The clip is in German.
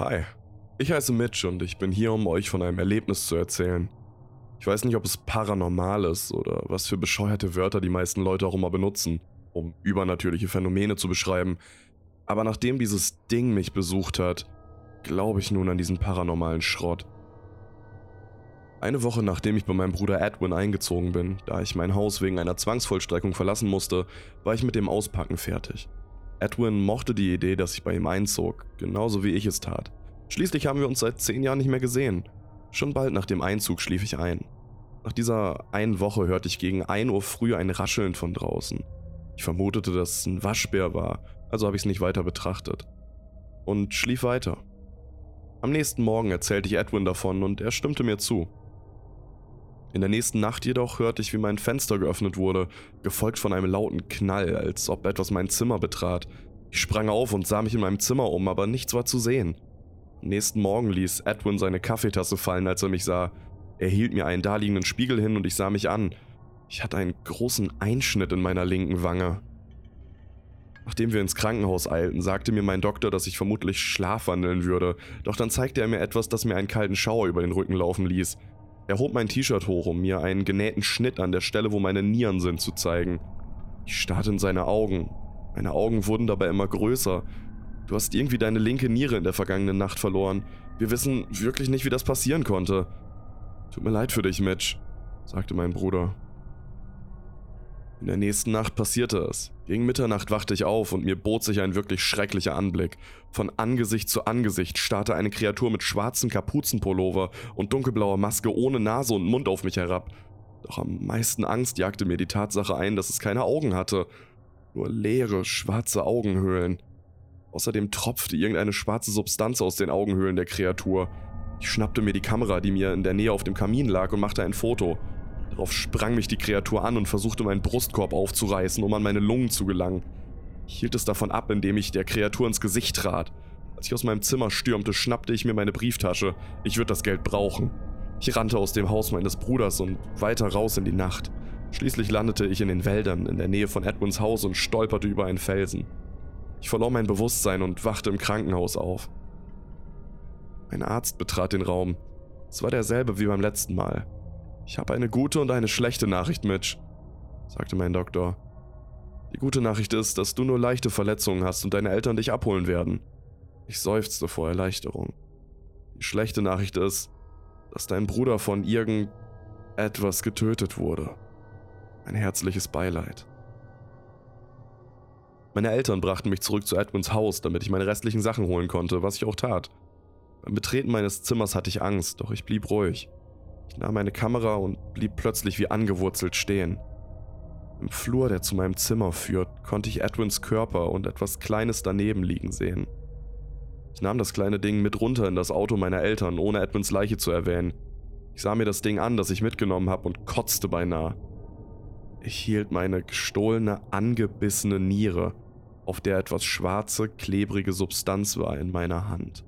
Hi, ich heiße Mitch und ich bin hier, um euch von einem Erlebnis zu erzählen. Ich weiß nicht, ob es paranormal ist oder was für bescheuerte Wörter die meisten Leute auch immer benutzen, um übernatürliche Phänomene zu beschreiben, aber nachdem dieses Ding mich besucht hat, glaube ich nun an diesen paranormalen Schrott. Eine Woche nachdem ich bei meinem Bruder Edwin eingezogen bin, da ich mein Haus wegen einer Zwangsvollstreckung verlassen musste, war ich mit dem Auspacken fertig. Edwin mochte die Idee, dass ich bei ihm einzog, genauso wie ich es tat. Schließlich haben wir uns seit zehn Jahren nicht mehr gesehen. Schon bald nach dem Einzug schlief ich ein. Nach dieser einen Woche hörte ich gegen 1 Uhr früh ein Rascheln von draußen. Ich vermutete, dass es ein Waschbär war, also habe ich es nicht weiter betrachtet. Und schlief weiter. Am nächsten Morgen erzählte ich Edwin davon und er stimmte mir zu. In der nächsten Nacht jedoch hörte ich, wie mein Fenster geöffnet wurde, gefolgt von einem lauten Knall, als ob etwas mein Zimmer betrat. Ich sprang auf und sah mich in meinem Zimmer um, aber nichts war zu sehen. Am nächsten Morgen ließ Edwin seine Kaffeetasse fallen, als er mich sah. Er hielt mir einen daliegenden Spiegel hin und ich sah mich an. Ich hatte einen großen Einschnitt in meiner linken Wange. Nachdem wir ins Krankenhaus eilten, sagte mir mein Doktor, dass ich vermutlich schlafwandeln würde, doch dann zeigte er mir etwas, das mir einen kalten Schauer über den Rücken laufen ließ. Er hob mein T-Shirt hoch, um mir einen genähten Schnitt an der Stelle, wo meine Nieren sind, zu zeigen. Ich starrte in seine Augen. Meine Augen wurden dabei immer größer. Du hast irgendwie deine linke Niere in der vergangenen Nacht verloren. Wir wissen wirklich nicht, wie das passieren konnte. Tut mir leid für dich, Mitch, sagte mein Bruder. In der nächsten Nacht passierte es. Gegen Mitternacht wachte ich auf und mir bot sich ein wirklich schrecklicher Anblick. Von Angesicht zu Angesicht starrte eine Kreatur mit schwarzem Kapuzenpullover und dunkelblauer Maske ohne Nase und Mund auf mich herab. Doch am meisten Angst jagte mir die Tatsache ein, dass es keine Augen hatte. Nur leere, schwarze Augenhöhlen. Außerdem tropfte irgendeine schwarze Substanz aus den Augenhöhlen der Kreatur. Ich schnappte mir die Kamera, die mir in der Nähe auf dem Kamin lag, und machte ein Foto. Darauf sprang mich die Kreatur an und versuchte meinen Brustkorb aufzureißen, um an meine Lungen zu gelangen. Ich hielt es davon ab, indem ich der Kreatur ins Gesicht trat. Als ich aus meinem Zimmer stürmte, schnappte ich mir meine Brieftasche. Ich würde das Geld brauchen. Ich rannte aus dem Haus meines Bruders und weiter raus in die Nacht. Schließlich landete ich in den Wäldern in der Nähe von Edwins Haus und stolperte über einen Felsen. Ich verlor mein Bewusstsein und wachte im Krankenhaus auf. Ein Arzt betrat den Raum. Es war derselbe wie beim letzten Mal. Ich habe eine gute und eine schlechte Nachricht, Mitch, sagte mein Doktor. Die gute Nachricht ist, dass du nur leichte Verletzungen hast und deine Eltern dich abholen werden. Ich seufzte vor Erleichterung. Die schlechte Nachricht ist, dass dein Bruder von irgend etwas getötet wurde. Ein herzliches Beileid. Meine Eltern brachten mich zurück zu Edwins Haus, damit ich meine restlichen Sachen holen konnte, was ich auch tat. Beim Betreten meines Zimmers hatte ich Angst, doch ich blieb ruhig. Ich nahm meine Kamera und blieb plötzlich wie angewurzelt stehen. Im Flur, der zu meinem Zimmer führt, konnte ich Edwins Körper und etwas Kleines daneben liegen sehen. Ich nahm das kleine Ding mit runter in das Auto meiner Eltern, ohne Edwins Leiche zu erwähnen. Ich sah mir das Ding an, das ich mitgenommen habe, und kotzte beinahe. Ich hielt meine gestohlene, angebissene Niere, auf der etwas schwarze, klebrige Substanz war, in meiner Hand.